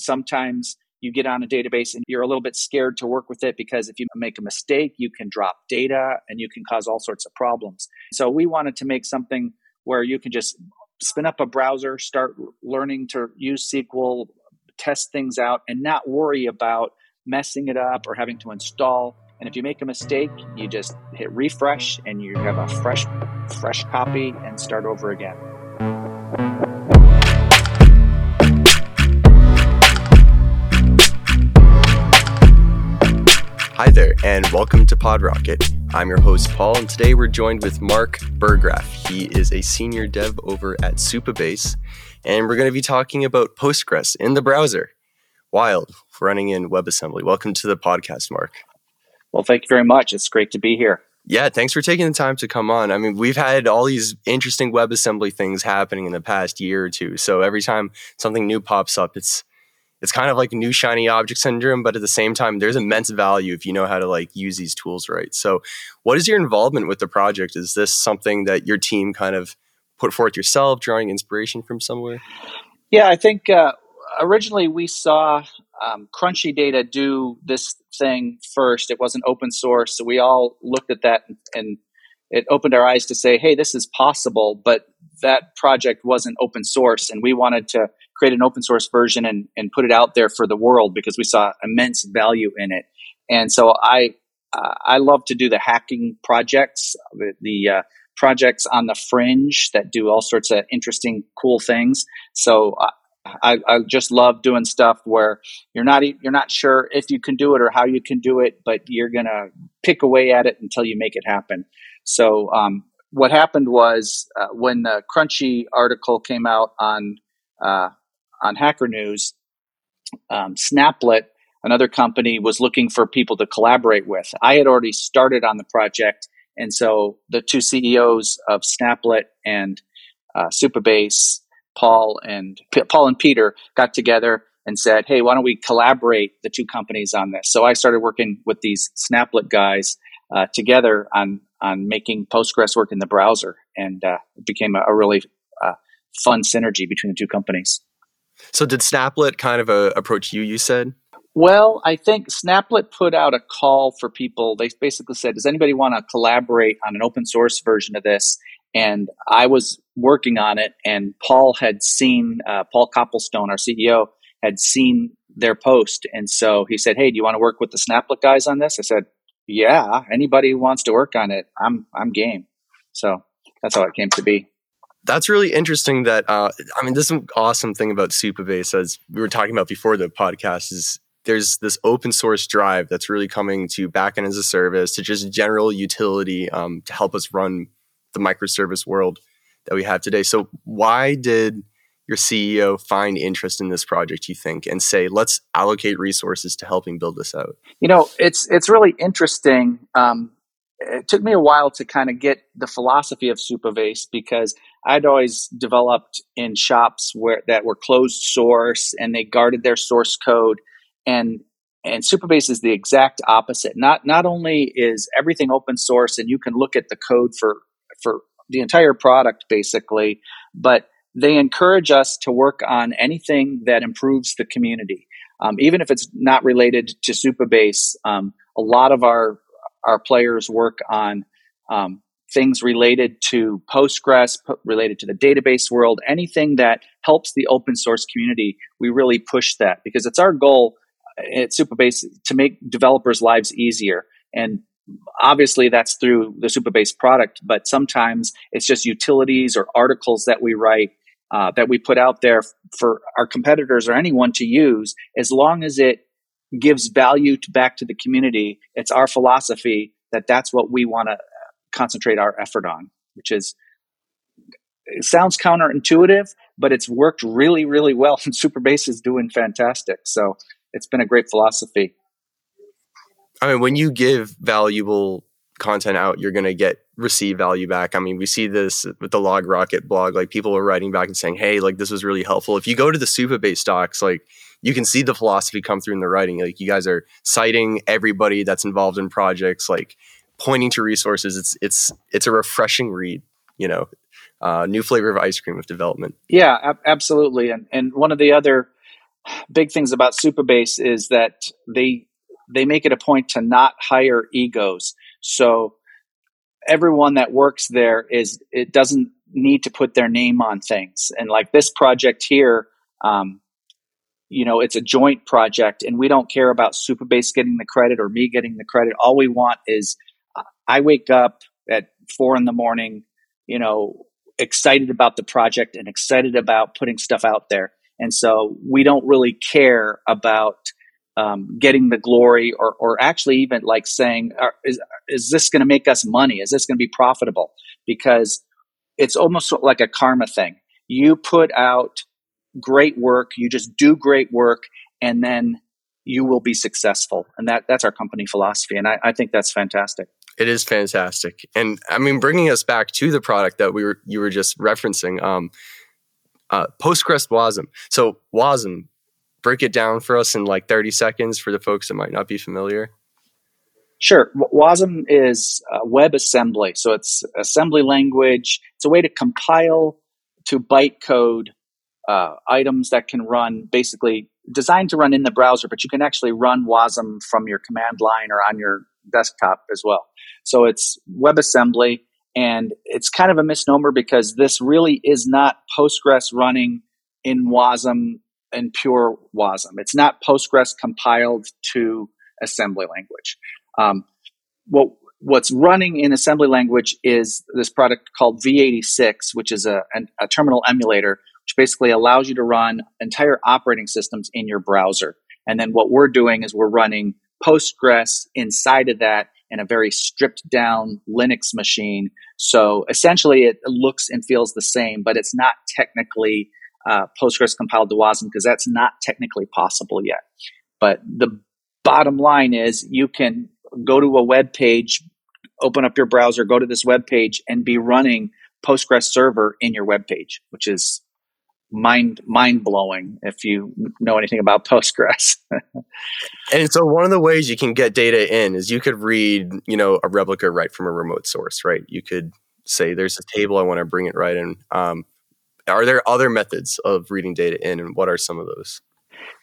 sometimes you get on a database and you're a little bit scared to work with it because if you make a mistake, you can drop data and you can cause all sorts of problems. So we wanted to make something where you can just spin up a browser, start learning to use SQL, test things out, and not worry about messing it up or having to install. And if you make a mistake, you just hit refresh and you have a fresh, fresh copy and start over again. Hi there, and welcome to PodRocket. I'm your host, Paul, and today we're joined with Mark Burggraf. He is a senior dev over at Supabase, and we're going to be talking about Postgres in the browser. Wild, running in WebAssembly. Welcome to the podcast, Mark. Well, thank you very much. It's great to be here. Yeah, thanks for taking the time to come on. I mean, we've had all these interesting WebAssembly things happening in the past year or two. So every time something new pops up, it's it's kind of like new shiny object syndrome, but at the same time, there's immense value if you know how to like use these tools right. So, what is your involvement with the project? Is this something that your team kind of put forth yourself, drawing inspiration from somewhere? Yeah, I think uh, originally we saw um, Crunchy Data do this thing first. It wasn't open source, so we all looked at that and, and it opened our eyes to say, "Hey, this is possible." But that project wasn't open source, and we wanted to create an open source version and, and put it out there for the world because we saw immense value in it. And so I uh, I love to do the hacking projects, the, the uh, projects on the fringe that do all sorts of interesting, cool things. So I, I, just love doing stuff where you're not you're not sure if you can do it or how you can do it, but you're gonna pick away at it until you make it happen. So um, what happened was uh, when the Crunchy article came out on uh, on Hacker News, um, Snaplet, another company, was looking for people to collaborate with. I had already started on the project, and so the two CEOs of Snaplet and uh, Supabase, Paul and P- Paul and Peter, got together and said, "Hey, why don't we collaborate the two companies on this?" So I started working with these Snaplet guys uh, together on on making Postgres work in the browser, and uh, it became a, a really uh, fun synergy between the two companies. So did Snaplet kind of uh, approach you? You said. Well, I think Snaplet put out a call for people. They basically said, "Does anybody want to collaborate on an open source version of this?" And I was working on it, and Paul had seen uh, Paul Copplestone, our CEO, had seen their post, and so he said, "Hey, do you want to work with the Snaplet guys on this?" I said, "Yeah, anybody who wants to work on it, I'm I'm game." So that's how it came to be that's really interesting that uh, i mean this is an awesome thing about supabase as we were talking about before the podcast is there's this open source drive that's really coming to backend as a service to just general utility um, to help us run the microservice world that we have today. So why did your ceo find interest in this project you think and say let's allocate resources to helping build this out you know it's it's really interesting um, it took me a while to kind of get the philosophy of Supabase because I'd always developed in shops where that were closed source and they guarded their source code and and Supabase is the exact opposite. Not not only is everything open source and you can look at the code for for the entire product basically, but they encourage us to work on anything that improves the community. Um, even if it's not related to Supabase, um, a lot of our our players work on um, things related to Postgres, related to the database world, anything that helps the open source community, we really push that because it's our goal at Supabase to make developers' lives easier. And obviously that's through the Supabase product, but sometimes it's just utilities or articles that we write uh, that we put out there for our competitors or anyone to use, as long as it gives value to, back to the community. It's our philosophy that that's what we want to concentrate our effort on, which is it sounds counterintuitive, but it's worked really, really well. And Supabase is doing fantastic. So it's been a great philosophy. I mean, when you give valuable content out, you're going to get receive value back. I mean, we see this with the LogRocket blog. Like people are writing back and saying, "Hey, like this was really helpful." If you go to the Supabase docs, like you can see the philosophy come through in the writing. Like you guys are citing everybody that's involved in projects, like pointing to resources. It's it's it's a refreshing read. You know, uh, new flavor of ice cream with development. Yeah, ab- absolutely. And and one of the other big things about Supabase is that they they make it a point to not hire egos. So everyone that works there is it doesn't need to put their name on things. And like this project here, um, you know, it's a joint project, and we don't care about Supabase getting the credit or me getting the credit. All we want is I wake up at four in the morning, you know, excited about the project and excited about putting stuff out there. And so we don't really care about um, getting the glory or, or actually even like saying, is, is this going to make us money? Is this going to be profitable? Because it's almost like a karma thing. You put out great work, you just do great work, and then you will be successful. And that, that's our company philosophy. And I, I think that's fantastic. It is fantastic. And I mean, bringing us back to the product that we were, you were just referencing, um, uh, Postgres WASM. So WASM, break it down for us in like 30 seconds for the folks that might not be familiar? Sure. WASM is WebAssembly. So it's assembly language. It's a way to compile to bytecode uh, items that can run basically designed to run in the browser, but you can actually run WASM from your command line or on your desktop as well. So it's WebAssembly. And it's kind of a misnomer because this really is not Postgres running in WASM and pure WASM. It's not Postgres compiled to assembly language. Um, what what's running in assembly language is this product called V86, which is a, a, terminal emulator, which basically allows you to run entire operating systems in your browser. And then what we're doing is we're running Postgres inside of that in a very stripped down Linux machine. So essentially, it looks and feels the same, but it's not technically uh, Postgres compiled to WASM because that's not technically possible yet. But the bottom line is you can go to a web page, open up your browser, go to this web page, and be running Postgres server in your web page, which is mind mind blowing if you know anything about Postgres. and so one of the ways you can get data in is you could read, you know, a replica right from a remote source, right? You could say there's a table I want to bring it right in. Um, are there other methods of reading data in, and what are some of those?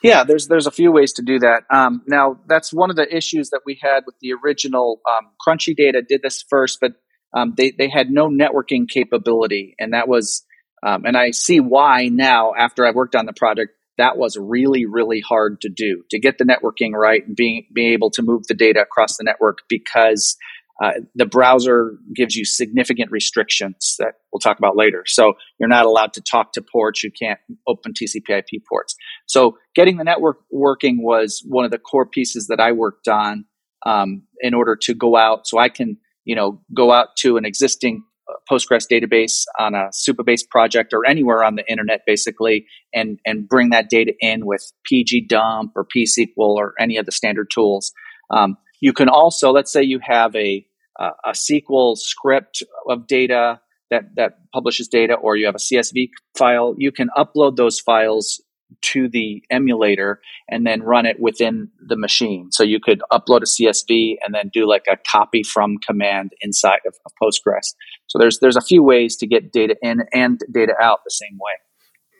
Yeah, there's there's a few ways to do that. Um, now, that's one of the issues that we had with the original um, Crunchy Data. Did this first, but um, they they had no networking capability, and that was um, and I see why now after I've worked on the project. That was really really hard to do to get the networking right and being being able to move the data across the network because uh, the browser gives you significant restrictions that we'll talk about later. So you're not allowed to talk to ports. You can't open TCP/IP ports. So getting the network working was one of the core pieces that I worked on um, in order to go out. So I can, you know, go out to an existing Postgres database on a Supabase project or anywhere on the internet, basically, and and bring that data in with pgdump or psql or any of the standard tools. Um, you can also, let's say you have a, uh, a SQL script of data that, that publishes data, or you have a CSV file, you can upload those files to the emulator and then run it within the machine. So you could upload a CSV and then do like a copy from command inside of, of Postgres. So there's there's a few ways to get data in and data out the same way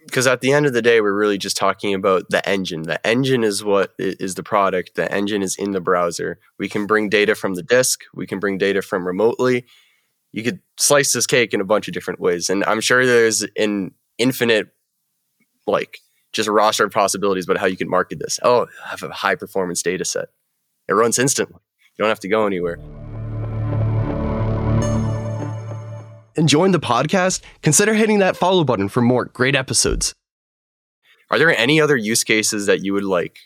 because at the end of the day, we're really just talking about the engine. The engine is what is the product. The engine is in the browser. We can bring data from the disk. We can bring data from remotely. You could slice this cake in a bunch of different ways, and I'm sure there's an infinite, like, just a roster of possibilities about how you can market this. Oh, I have a high performance data set. It runs instantly. You don't have to go anywhere. enjoying the podcast, consider hitting that follow button for more great episodes. Are there any other use cases that you would like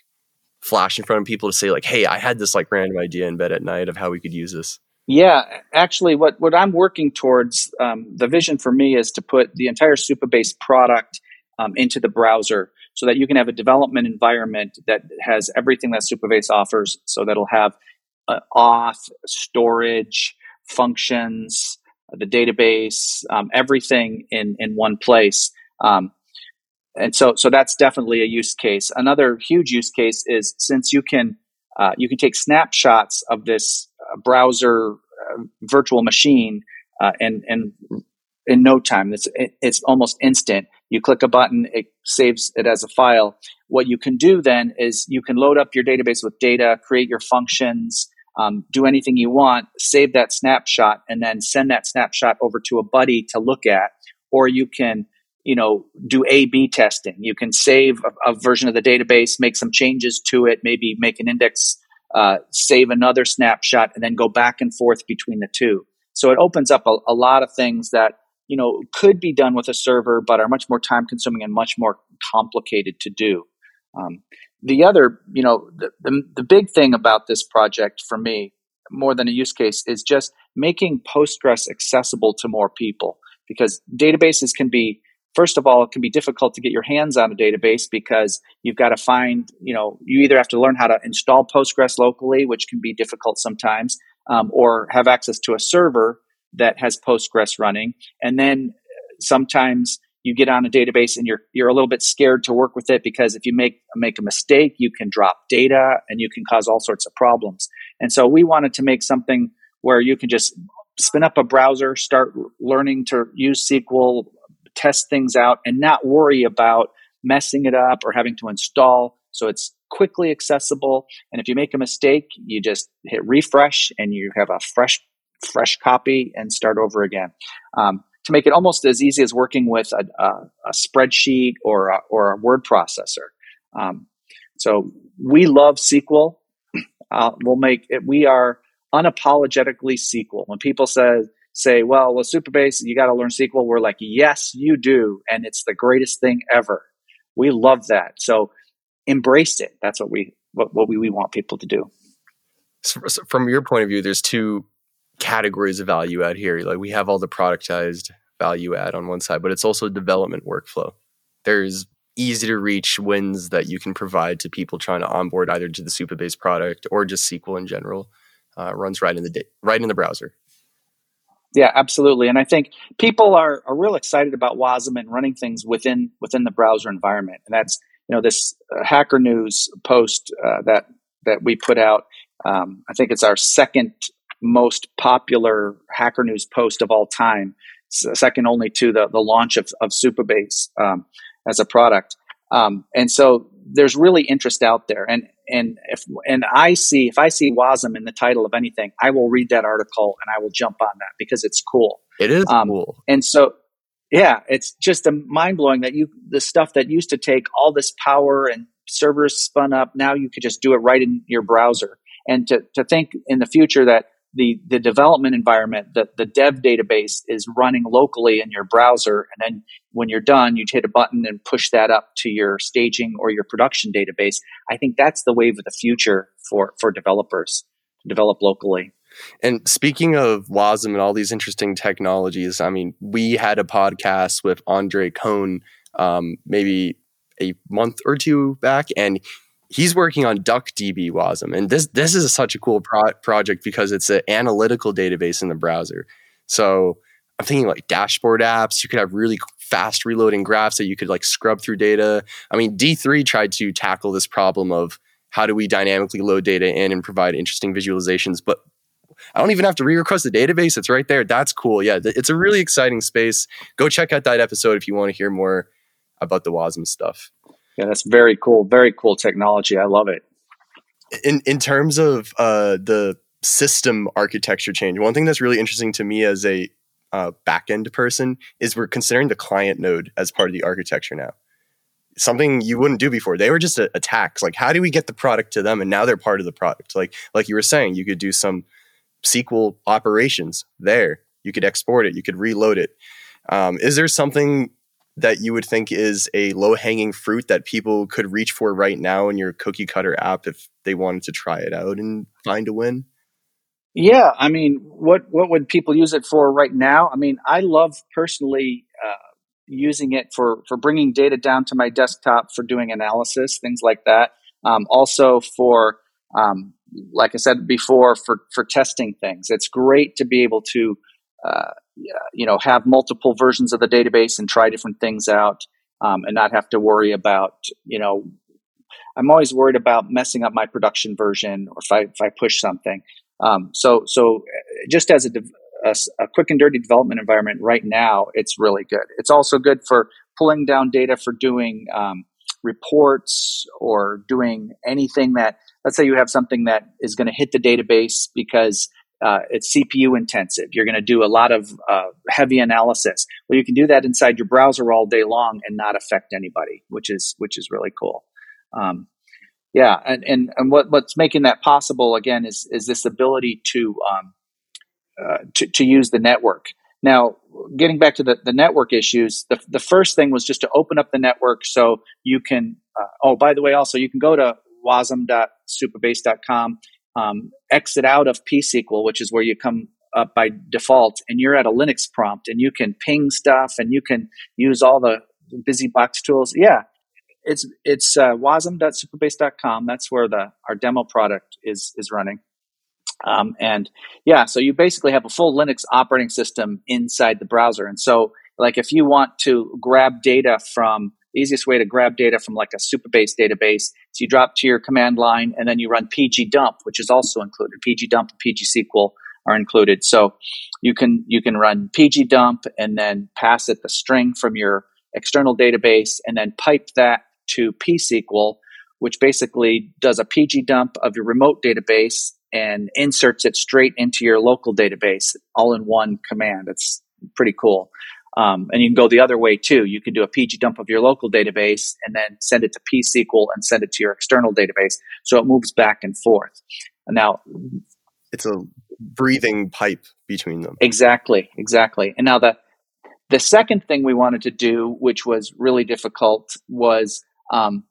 flash in front of people to say like, "Hey, I had this like random idea in bed at night of how we could use this"? Yeah, actually, what what I'm working towards, um, the vision for me is to put the entire Supabase product um, into the browser, so that you can have a development environment that has everything that Supabase offers. So that'll have uh, auth, storage, functions, the database, um, everything in in one place. Um, and so, so that's definitely a use case. Another huge use case is since you can uh, you can take snapshots of this uh, browser uh, virtual machine uh, and and in no time. It's it's almost instant. You click a button, it saves it as a file. what you can do then is you can load up your database with data, create your functions, um, do anything you want, save that snapshot, and then send that snapshot over to a buddy to look at. Or you can, you know, do A B testing. You can save a, a version of the database, make some changes to it, maybe make an index, uh, save another snapshot, and then go back and forth between the two. So it opens up a, a lot of things that you know could be done with a server, but are much more time consuming and much more complicated to do. Um, the other, you know, the, the, the big thing about this project for me, more than a use case, is just making Postgres accessible to more people because databases can be first of all it can be difficult to get your hands on a database because you've got to find you know you either have to learn how to install postgres locally which can be difficult sometimes um, or have access to a server that has postgres running and then uh, sometimes you get on a database and you're you're a little bit scared to work with it because if you make make a mistake, you can drop data and you can cause all sorts of problems. And so we wanted to make something where you can just spin up a browser, start learning to use SQL, test things out, and not worry about messing it up or having to install. So it's quickly accessible. And if you make a mistake, you just hit refresh and you have a fresh fresh copy and start over again. Um, to make it almost as easy as working with a, a, a spreadsheet or a, or a word processor. Um, so we love SQL. Uh, we'll make it. We are unapologetically SQL. When people say say, "Well, with Supabase, you got to learn SQL," we're like, "Yes, you do, and it's the greatest thing ever." We love that. So embrace it. That's what we what, what we, we want people to do. So from your point of view, there's two categories of value add here. Like we have all the productized value add on one side, but it's also development workflow. There's easy to reach wins that you can provide to people trying to onboard either to the Supabase product or just SQL in general. Uh, runs right in the da- right in the browser. Yeah, absolutely. And I think people are, are real excited about WASM and running things within within the browser environment. And that's you know this uh, Hacker News post uh, that that we put out. Um, I think it's our second most popular Hacker News post of all time, second only to the, the launch of, of Supabase um, as a product. Um, and so there's really interest out there. And and if and I see if I see WASM in the title of anything, I will read that article and I will jump on that because it's cool. It is um, cool. And so yeah, it's just a mind blowing that you the stuff that used to take all this power and servers spun up, now you could just do it right in your browser. And to, to think in the future that the, the development environment, the, the dev database is running locally in your browser. And then when you're done, you hit a button and push that up to your staging or your production database. I think that's the wave of the future for, for developers to develop locally. And speaking of WASM and all these interesting technologies, I mean, we had a podcast with Andre Kohn um, maybe a month or two back, and he's working on DuckDB WASM, and this this is such a cool pro- project because it's an analytical database in the browser. So I'm thinking like dashboard apps. You could have really fast reloading graphs that you could like scrub through data. I mean, D3 tried to tackle this problem of how do we dynamically load data in and provide interesting visualizations, but I don't even have to re-request the database. It's right there. That's cool. Yeah, it's a really exciting space. Go check out that episode if you want to hear more about the WASM stuff. Yeah, that's very cool. Very cool technology. I love it. In in terms of uh, the system architecture change, one thing that's really interesting to me as a uh, backend person is we're considering the client node as part of the architecture now. Something you wouldn't do before. They were just a, attacks. Like, how do we get the product to them? And now they're part of the product. Like, like you were saying, you could do some SQL operations there. You could export it. You could reload it. Um, is there something that you would think is a low hanging fruit that people could reach for right now in your cookie cutter app if they wanted to try it out and find a win? Yeah, I mean, what what would people use it for right now? I mean, I love personally uh, using it for for bringing data down to my desktop for doing analysis, things like that. Um, also for um, like I said before, for for testing things. It's great to be able to uh, you know have multiple versions of the database and try different things out um, and not have to worry about you know i'm always worried about messing up my production version or if i if i push something. Um, so so uh, just as a, a, a, quick and dirty development environment right now it's really good. It's also good for pulling down data for doing um, reports or doing anything that, let's say you have something that is going to hit the database because uh, it's CPU intensive. You're going to do a lot of uh, heavy analysis. Well, you can do that inside your browser all day long and not affect anybody, which is which is really cool. Um, yeah, and, and and what what's making that possible again is is this ability to um, uh, to, to use the network. Now, getting back to the, the network issues, the, the first thing was just to open up the network so you can. Uh, oh, by the way, also you can go to wasm.supabase.com um, exit out of pSQL, which is where you come up by default, and you're at a Linux prompt, and you can ping stuff, and you can use all the BusyBox tools. Yeah, it's it's uh, wasm.supabase.com. That's where the our demo product is is running. Um, and yeah, so you basically have a full Linux operating system inside the browser. And so, like, if you want to grab data from the easiest way to grab data from like a Supabase database is you drop to your command line and then you run pgdump, which is also included. pgdump and pgsql are included. So you can you can run pgdump and then pass it the string from your external database and then pipe that to psql, which basically does a pgdump of your remote database and inserts it straight into your local database all in one command. It's pretty cool. Um, and you can go the other way too. You can do a PG dump of your local database and then send it to pSQL and send it to your external database. So it moves back and forth. And now it's a breathing pipe between them. Exactly, exactly. And now the the second thing we wanted to do, which was really difficult, was um,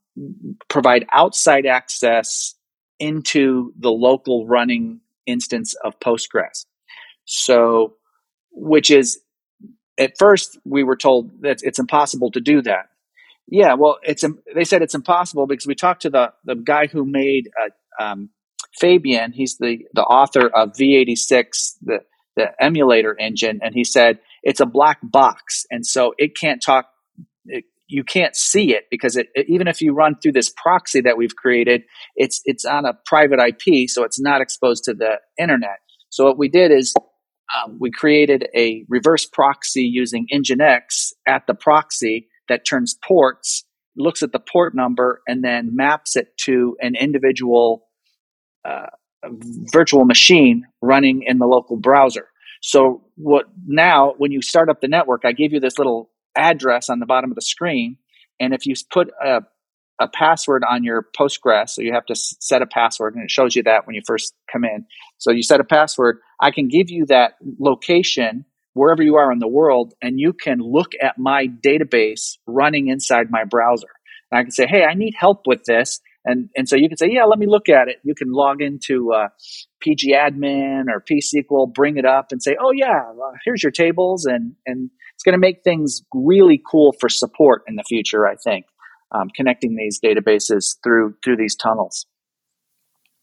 provide outside access into the local running instance of Postgres. So, which is at first we were told that it's impossible to do that. Yeah, well, it's they said it's impossible because we talked to the the guy who made uh, um, Fabian. He's the the author of V86, the the emulator engine, and he said it's a black box, and so it can't talk. It, you can't see it because it, it, even if you run through this proxy that we've created, it's it's on a private IP, so it's not exposed to the internet. So what we did is um, we created a reverse proxy using Nginx at the proxy that turns ports, looks at the port number, and then maps it to an individual uh, virtual machine running in the local browser. So what now when you start up the network, I gave you this little address on the bottom of the screen, and if you put a a password on your Postgres. So you have to set a password, and it shows you that when you first come in. So you set a password. I can give you that location wherever you are in the world, and you can look at my database running inside my browser. And I can say, hey, I need help with this. And, and so you can say, yeah, let me look at it. You can log into uh, pgadmin or pSQL, bring it up and say, oh, yeah, uh, here's your tables. And, and it's going to make things really cool for support in the future, I think um, connecting these databases through through these tunnels.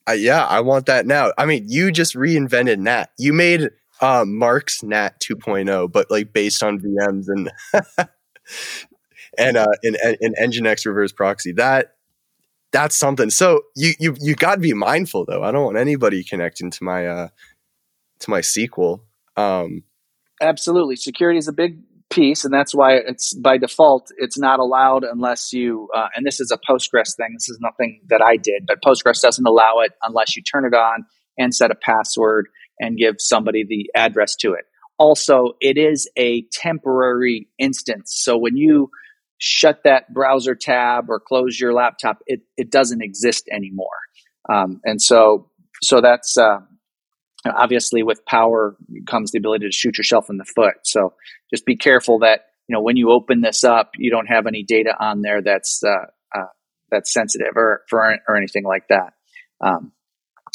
Uh, yeah, I want that now. I mean, you just reinvented NAT. You made uh, Mark's NAT 2.0, but like based on VMs and and uh, in, in Nginx reverse proxy. That that's something. So you you you got to be mindful though. I don't want anybody connecting to my uh to my SQL. Um, Absolutely, security is a big piece, and that's why it's by default it's not allowed unless you. Uh, and this is a Postgres thing. This is nothing that I did, but Postgres doesn't allow it unless you turn it on and set a password and give somebody the address to it. Also, it is a temporary instance. So when you shut that browser tab or close your laptop, it, it doesn't exist anymore. Um, and so, so that's, uh, obviously with power comes the ability to shoot yourself in the foot. So just be careful that you know when you open this up you don't have any data on there that's uh, uh, that's sensitive or for or anything like that. Um,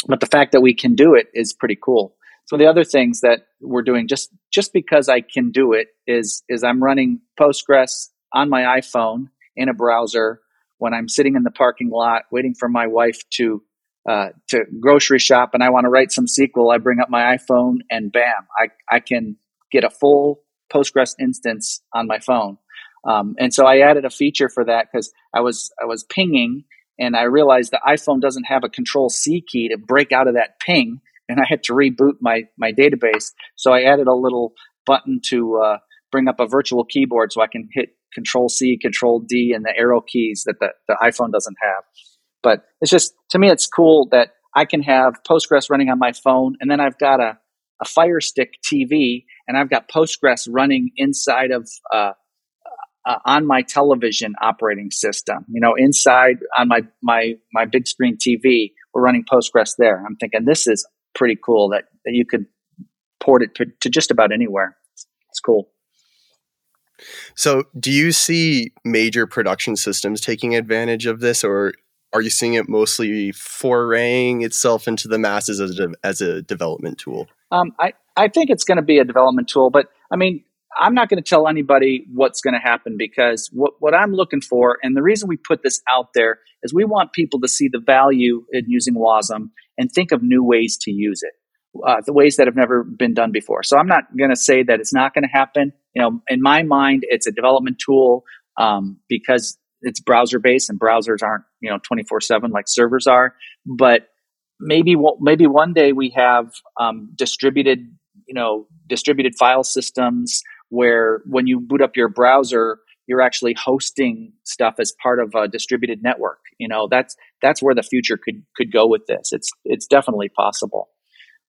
but the fact that we can do it is pretty cool. So the other things that we're doing just just because i can do it is is i'm running postgres on my iphone in a browser when i'm sitting in the parking lot waiting for my wife to uh, to grocery shop and I want to write some SQL, I bring up my iPhone and bam, I, I can get a full Postgres instance on my phone. Um, and so I added a feature for that because I was I was pinging and I realized the iPhone doesn't have a Control C key to break out of that ping, and I had to reboot my my database. So I added a little button to uh, bring up a virtual keyboard so I can hit Control C, Control D, and the arrow keys that the, the iPhone doesn't have. But it's just to me, it's cool that I can have Postgres running on my phone, and then I've got a, a Fire Stick TV, and I've got Postgres running inside of uh, uh, on my television operating system. You know, inside on my my my big screen TV, we're running Postgres there. I'm thinking this is pretty cool that, that you could port it to, to just about anywhere. It's, it's cool. So, do you see major production systems taking advantage of this, or are you seeing it mostly foraying itself into the masses as a, as a development tool? Um, I, I think it's going to be a development tool, but I mean, I'm not going to tell anybody what's going to happen because what, what I'm looking for, and the reason we put this out there is we want people to see the value in using WASM and think of new ways to use it, uh, the ways that have never been done before. So I'm not going to say that it's not going to happen. You know, in my mind, it's a development tool um, because it's browser based and browsers aren't you know 24 7 like servers are. But maybe maybe one day we have um, distributed you know distributed file systems where when you boot up your browser you're actually hosting stuff as part of a distributed network. You know that's that's where the future could could go with this. It's it's definitely possible.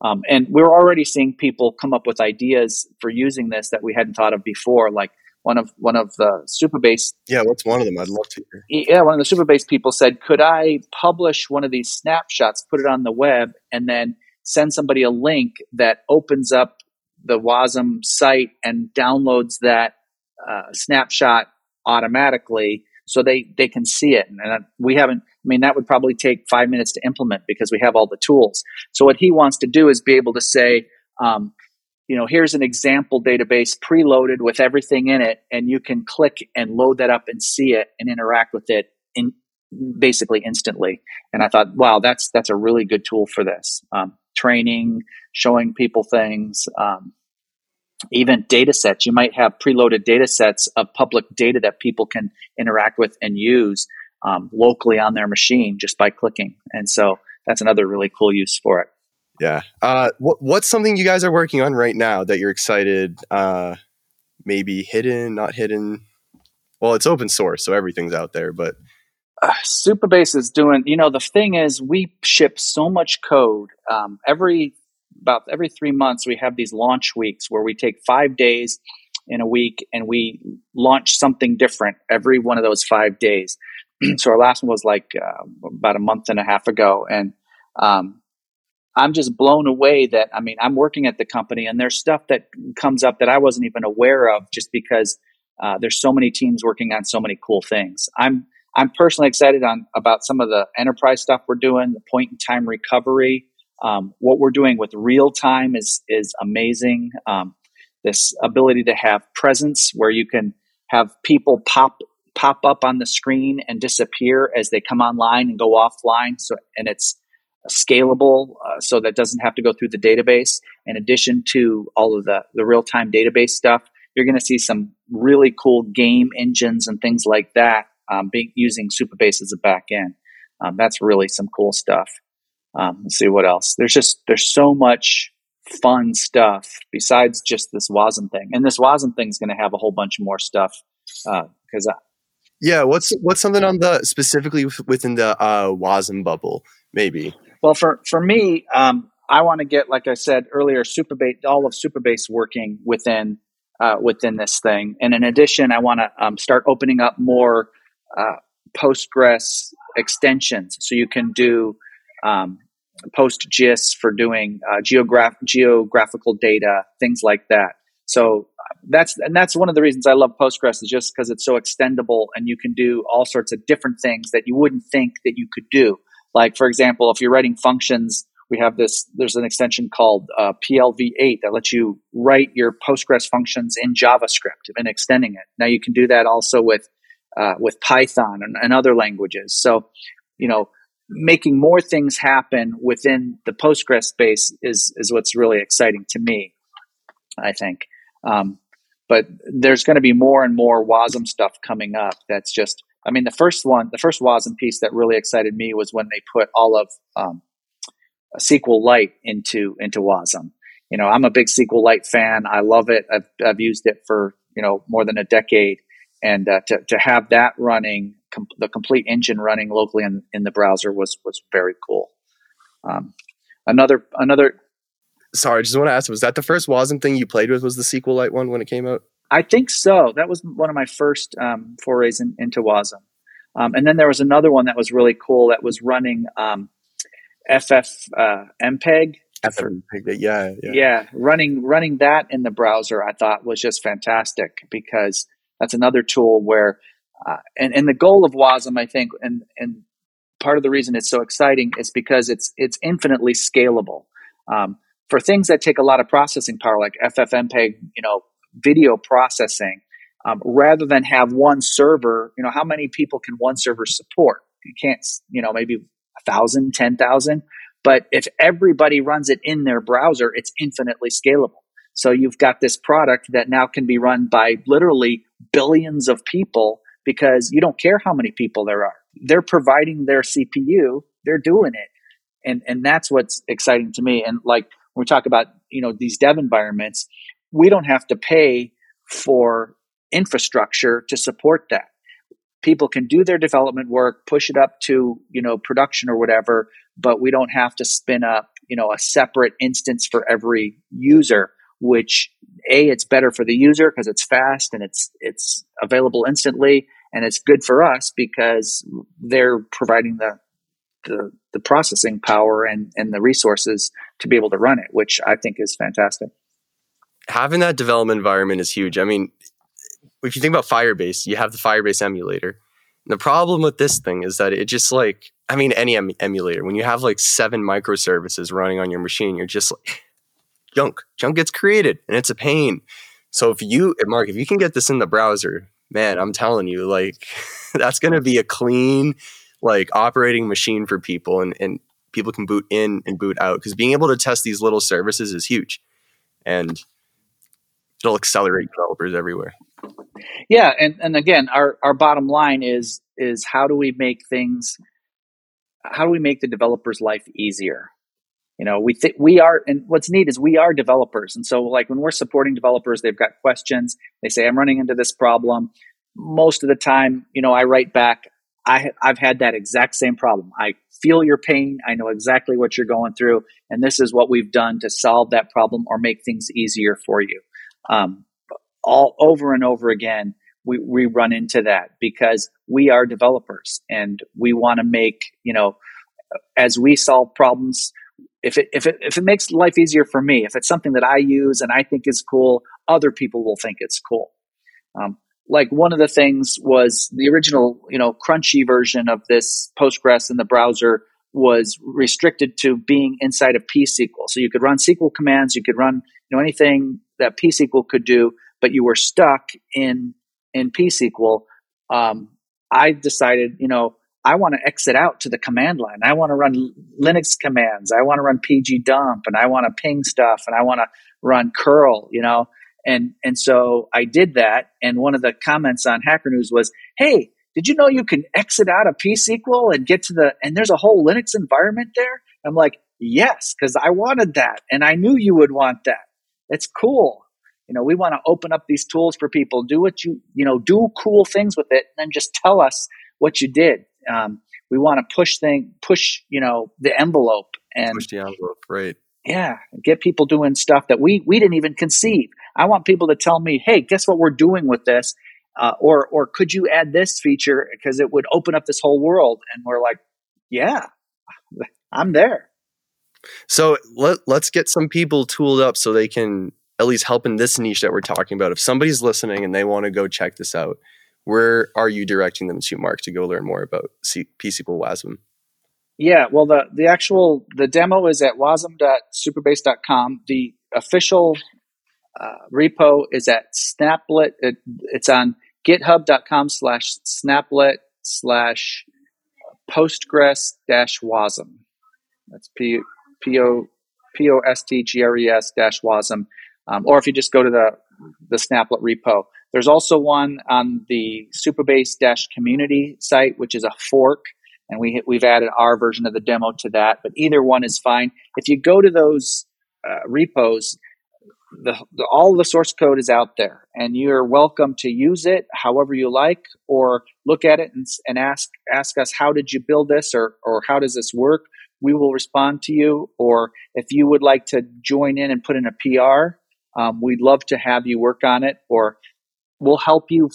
Um, and we're already seeing people come up with ideas for using this that we hadn't thought of before like one of one of the Supabase. Yeah, what's one of them? I'd love to hear. Yeah, one of the Supabase people said, "Could I publish one of these snapshots, put it on the web, and then send somebody a link that opens up the WASM site and downloads that uh, snapshot automatically, so they they can see it?" And, and we haven't. I mean, that would probably take five minutes to implement because we have all the tools. So what he wants to do is be able to say. Um, you know, here's an example database preloaded with everything in it, and you can click and load that up and see it and interact with it in basically instantly. And I thought, wow, that's that's a really good tool for this um, training, showing people things. Um, even data sets, you might have preloaded data sets of public data that people can interact with and use um, locally on their machine just by clicking. And so that's another really cool use for it. Yeah. Uh, what, what's something you guys are working on right now that you're excited? Uh, maybe hidden, not hidden. Well, it's open source, so everything's out there. But uh, Supabase is doing. You know, the thing is, we ship so much code um, every about every three months. We have these launch weeks where we take five days in a week and we launch something different every one of those five days. so our last one was like uh, about a month and a half ago, and um, I'm just blown away that I mean I'm working at the company and there's stuff that comes up that I wasn't even aware of just because uh, there's so many teams working on so many cool things. I'm I'm personally excited on about some of the enterprise stuff we're doing, the point in time recovery. Um, what we're doing with real time is is amazing. Um, this ability to have presence where you can have people pop pop up on the screen and disappear as they come online and go offline. So and it's scalable uh, so that doesn't have to go through the database. In addition to all of the, the real time database stuff, you're going to see some really cool game engines and things like that um, being using Supabase as a back end. Um, that's really some cool stuff. Um, let's see what else. There's just there's so much fun stuff besides just this WASM thing, and this WASM thing is going to have a whole bunch more stuff because. Uh, yeah, what's what's something on the specifically within the uh, WASM bubble? Maybe well, for for me, um, I want to get, like I said earlier, Supabase, all of Supabase working within uh, within this thing. And in addition, I want to um, start opening up more uh, Postgres extensions, so you can do um, PostGIS for doing uh, geograph- geographical data, things like that. So uh, that's and that's one of the reasons I love Postgres is just because it's so extendable and you can do all sorts of different things that you wouldn't think that you could do. Like, for example, if you're writing functions, we have this, there's an extension called uh, PLV8 that lets you write your Postgres functions in JavaScript and extending it. Now you can do that also with, uh, with Python and, and other languages. So, you know, making more things happen within the Postgres space is, is what's really exciting to me, I think. Um, but there's going to be more and more WASM stuff coming up that's just I mean, the first one, the first WASM piece that really excited me was when they put all of um, SQLite into into WASM. You know, I'm a big SQLite fan. I love it. I've I've used it for you know more than a decade, and uh, to to have that running, com- the complete engine running locally in, in the browser was was very cool. Um, another another. Sorry, I just want to ask: Was that the first Wasm thing you played with? Was the SQLite one when it came out? I think so. That was one of my first um, forays in, into Wasm. Um, and then there was another one that was really cool that was running um, FF uh, MPEG. FFmpeg, yeah, yeah, yeah. Running running that in the browser, I thought was just fantastic because that's another tool where, uh, and and the goal of Wasm, I think, and and part of the reason it's so exciting is because it's it's infinitely scalable. Um, for things that take a lot of processing power, like FFmpeg, you know, video processing, um, rather than have one server, you know, how many people can one server support? You can't, you know, maybe a thousand, ten thousand. But if everybody runs it in their browser, it's infinitely scalable. So you've got this product that now can be run by literally billions of people because you don't care how many people there are. They're providing their CPU, they're doing it. And and that's what's exciting to me. And like when we talk about, you know, these dev environments, we don't have to pay for infrastructure to support that. People can do their development work, push it up to, you know, production or whatever, but we don't have to spin up, you know, a separate instance for every user, which a it's better for the user because it's fast and it's it's available instantly and it's good for us because they're providing the the, the processing power and, and the resources to be able to run it, which I think is fantastic. Having that development environment is huge. I mean, if you think about Firebase, you have the Firebase emulator. The problem with this thing is that it just like, I mean, any em- emulator, when you have like seven microservices running on your machine, you're just like, junk. Junk gets created and it's a pain. So if you, Mark, if you can get this in the browser, man, I'm telling you, like, that's going to be a clean, like, operating machine for people and, and people can boot in and boot out because being able to test these little services is huge. And it'll accelerate developers everywhere. Yeah, and and again, our our bottom line is is how do we make things how do we make the developer's life easier? You know, we think we are, and what's neat is we are developers, and so like when we're supporting developers, they've got questions. They say, "I'm running into this problem." Most of the time, you know, I write back, I, I've had that exact same problem. I feel your pain. I know exactly what you're going through. And this is what we've done to solve that problem or make things easier for you um, all over and over again, we, we run into that because we are developers and we want to make, you know, as we solve problems, if it, if it, if it makes life easier for me, if it's something that I use and I think is cool, other people will think it's cool. Um, like one of the things was the original, you know, crunchy version of this Postgres in the browser was restricted to being inside of pSQL. So you could run SQL commands, you could run you know anything that pSQL could do, but you were stuck in in pSQL. Um, I decided, you know, I want to exit out to the command line. I want to run Linux commands. I want to run pgdump, and I want to ping stuff, and I want to run curl. You know, and and so I did that. And one of the comments on Hacker News was, "Hey, did you know you can exit out of pSQL and get to the and there's a whole Linux environment there?" I'm like, "Yes, because I wanted that, and I knew you would want that." It's cool. You know, we want to open up these tools for people. Do what you, you know, do cool things with it, and then just tell us what you did. Um, we want to push thing, push, you know, the envelope and push the envelope, right? Yeah, get people doing stuff that we we didn't even conceive. I want people to tell me, hey, guess what we're doing with this, uh, or or could you add this feature because it would open up this whole world? And we're like, yeah, I'm there. So let, let's get some people tooled up so they can at least help in this niche that we're talking about. If somebody's listening and they want to go check this out, where are you directing them to, Mark, to go learn more about C- pSQL WASM? Yeah, well, the, the actual the demo is at wasm.supabase.com. The official uh, repo is at Snaplet. It, it's on github.com slash snaplet slash postgres dash wasm. That's P O P O S T G R E S dash WASM, um, or if you just go to the the Snaplet repo. There's also one on the Supabase dash community site, which is a fork, and we we've added our version of the demo to that. But either one is fine. If you go to those uh, repos, the, the, all the source code is out there, and you're welcome to use it however you like, or look at it and, and ask ask us how did you build this, or or how does this work. We will respond to you, or if you would like to join in and put in a PR, um, we'd love to have you work on it, or we'll help you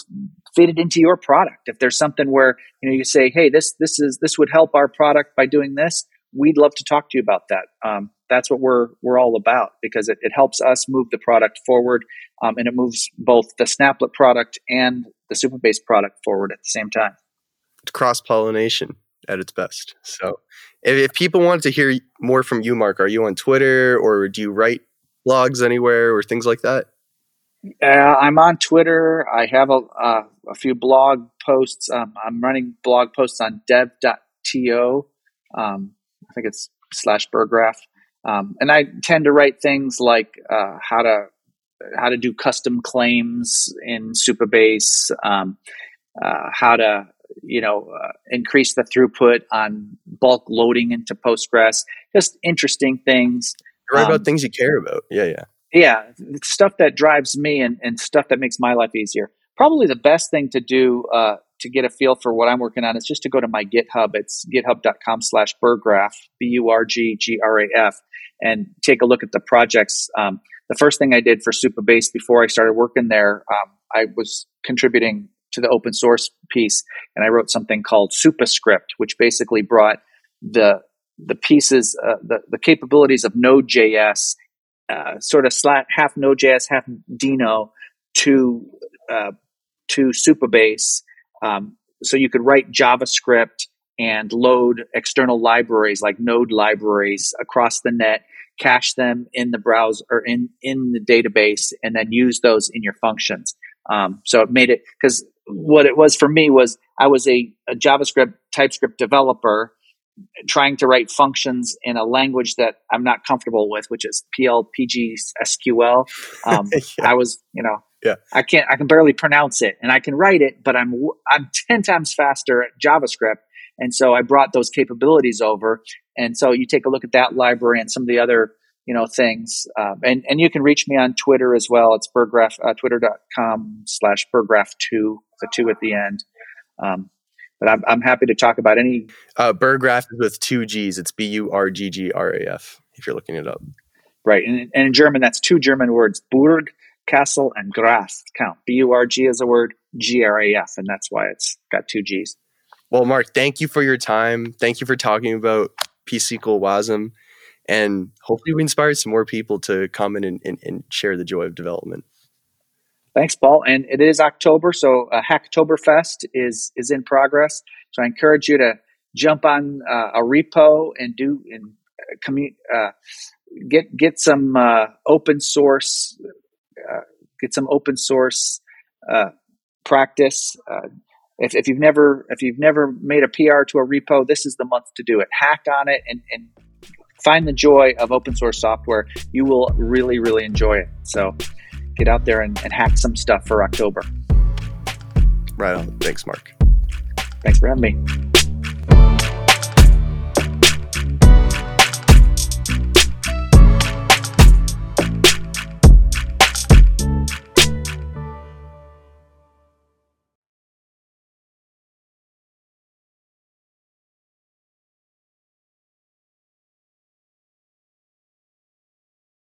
fit it into your product. If there's something where you know you say, "Hey, this this is this would help our product by doing this," we'd love to talk to you about that. Um, that's what we're we're all about because it, it helps us move the product forward, um, and it moves both the Snaplet product and the Supabase product forward at the same time. It's cross pollination at its best. So, if, if people want to hear more from you, Mark, are you on Twitter or do you write blogs anywhere or things like that? Uh, I'm on Twitter. I have a, uh, a few blog posts. Um, I'm running blog posts on dev.to. Um, think it's slash burggraf. Um, and I tend to write things like uh, how to how to do custom claims in Supabase, um, uh, how to you know uh, increase the throughput on bulk loading into Postgres. Just interesting things. Write um, about things you care about. Yeah, yeah, yeah. Stuff that drives me and, and stuff that makes my life easier. Probably the best thing to do uh, to get a feel for what I'm working on is just to go to my GitHub. It's github.com slash burggraf, B U R G G R A F, and take a look at the projects. Um, the first thing I did for Supabase before I started working there, um, I was contributing to the open source piece, and I wrote something called Supascript, which basically brought the the pieces, uh, the the capabilities of Node.js, uh, sort of slat, half Node.js, half Deno, to uh, to Supabase um, so you could write JavaScript and load external libraries like node libraries across the net, cache them in the browser or in, in the database, and then use those in your functions. Um, so it made it because what it was for me was I was a, a JavaScript TypeScript developer trying to write functions in a language that I'm not comfortable with, which is PLPG SQL. Um, yeah. I was, you know, yeah. I can't, I can barely pronounce it and I can write it, but I'm, I'm 10 times faster at JavaScript. And so I brought those capabilities over. And so you take a look at that library and some of the other, you know, things. Um, and, and you can reach me on Twitter as well. It's burggraf, uh, twitter.com slash burggraf2, the two at the end. Um, but I'm, I'm happy to talk about any. Uh, burggraf is with two G's. It's B U R G G R A F if you're looking it up. Right. And, and in German, that's two German words, Burg castle and Graf count. B U R G is a word, G R A F, and that's why it's got two G's. Well, Mark, thank you for your time. Thank you for talking about PSQL WASM. And hopefully, we inspire some more people to come in and, and, and share the joy of development. Thanks, Paul. And it is October, so uh, Hacktoberfest is is in progress. So I encourage you to jump on uh, a repo and do and uh, commu- uh, get get some uh, open source uh, get some open source uh, practice. Uh, if, if, you've never if you've never made a PR to a repo, this is the month to do it. Hack on it and, and find the joy of open source software. You will really really enjoy it. So get out there and, and hack some stuff for October. Right on. Thanks, Mark. Thanks for having me.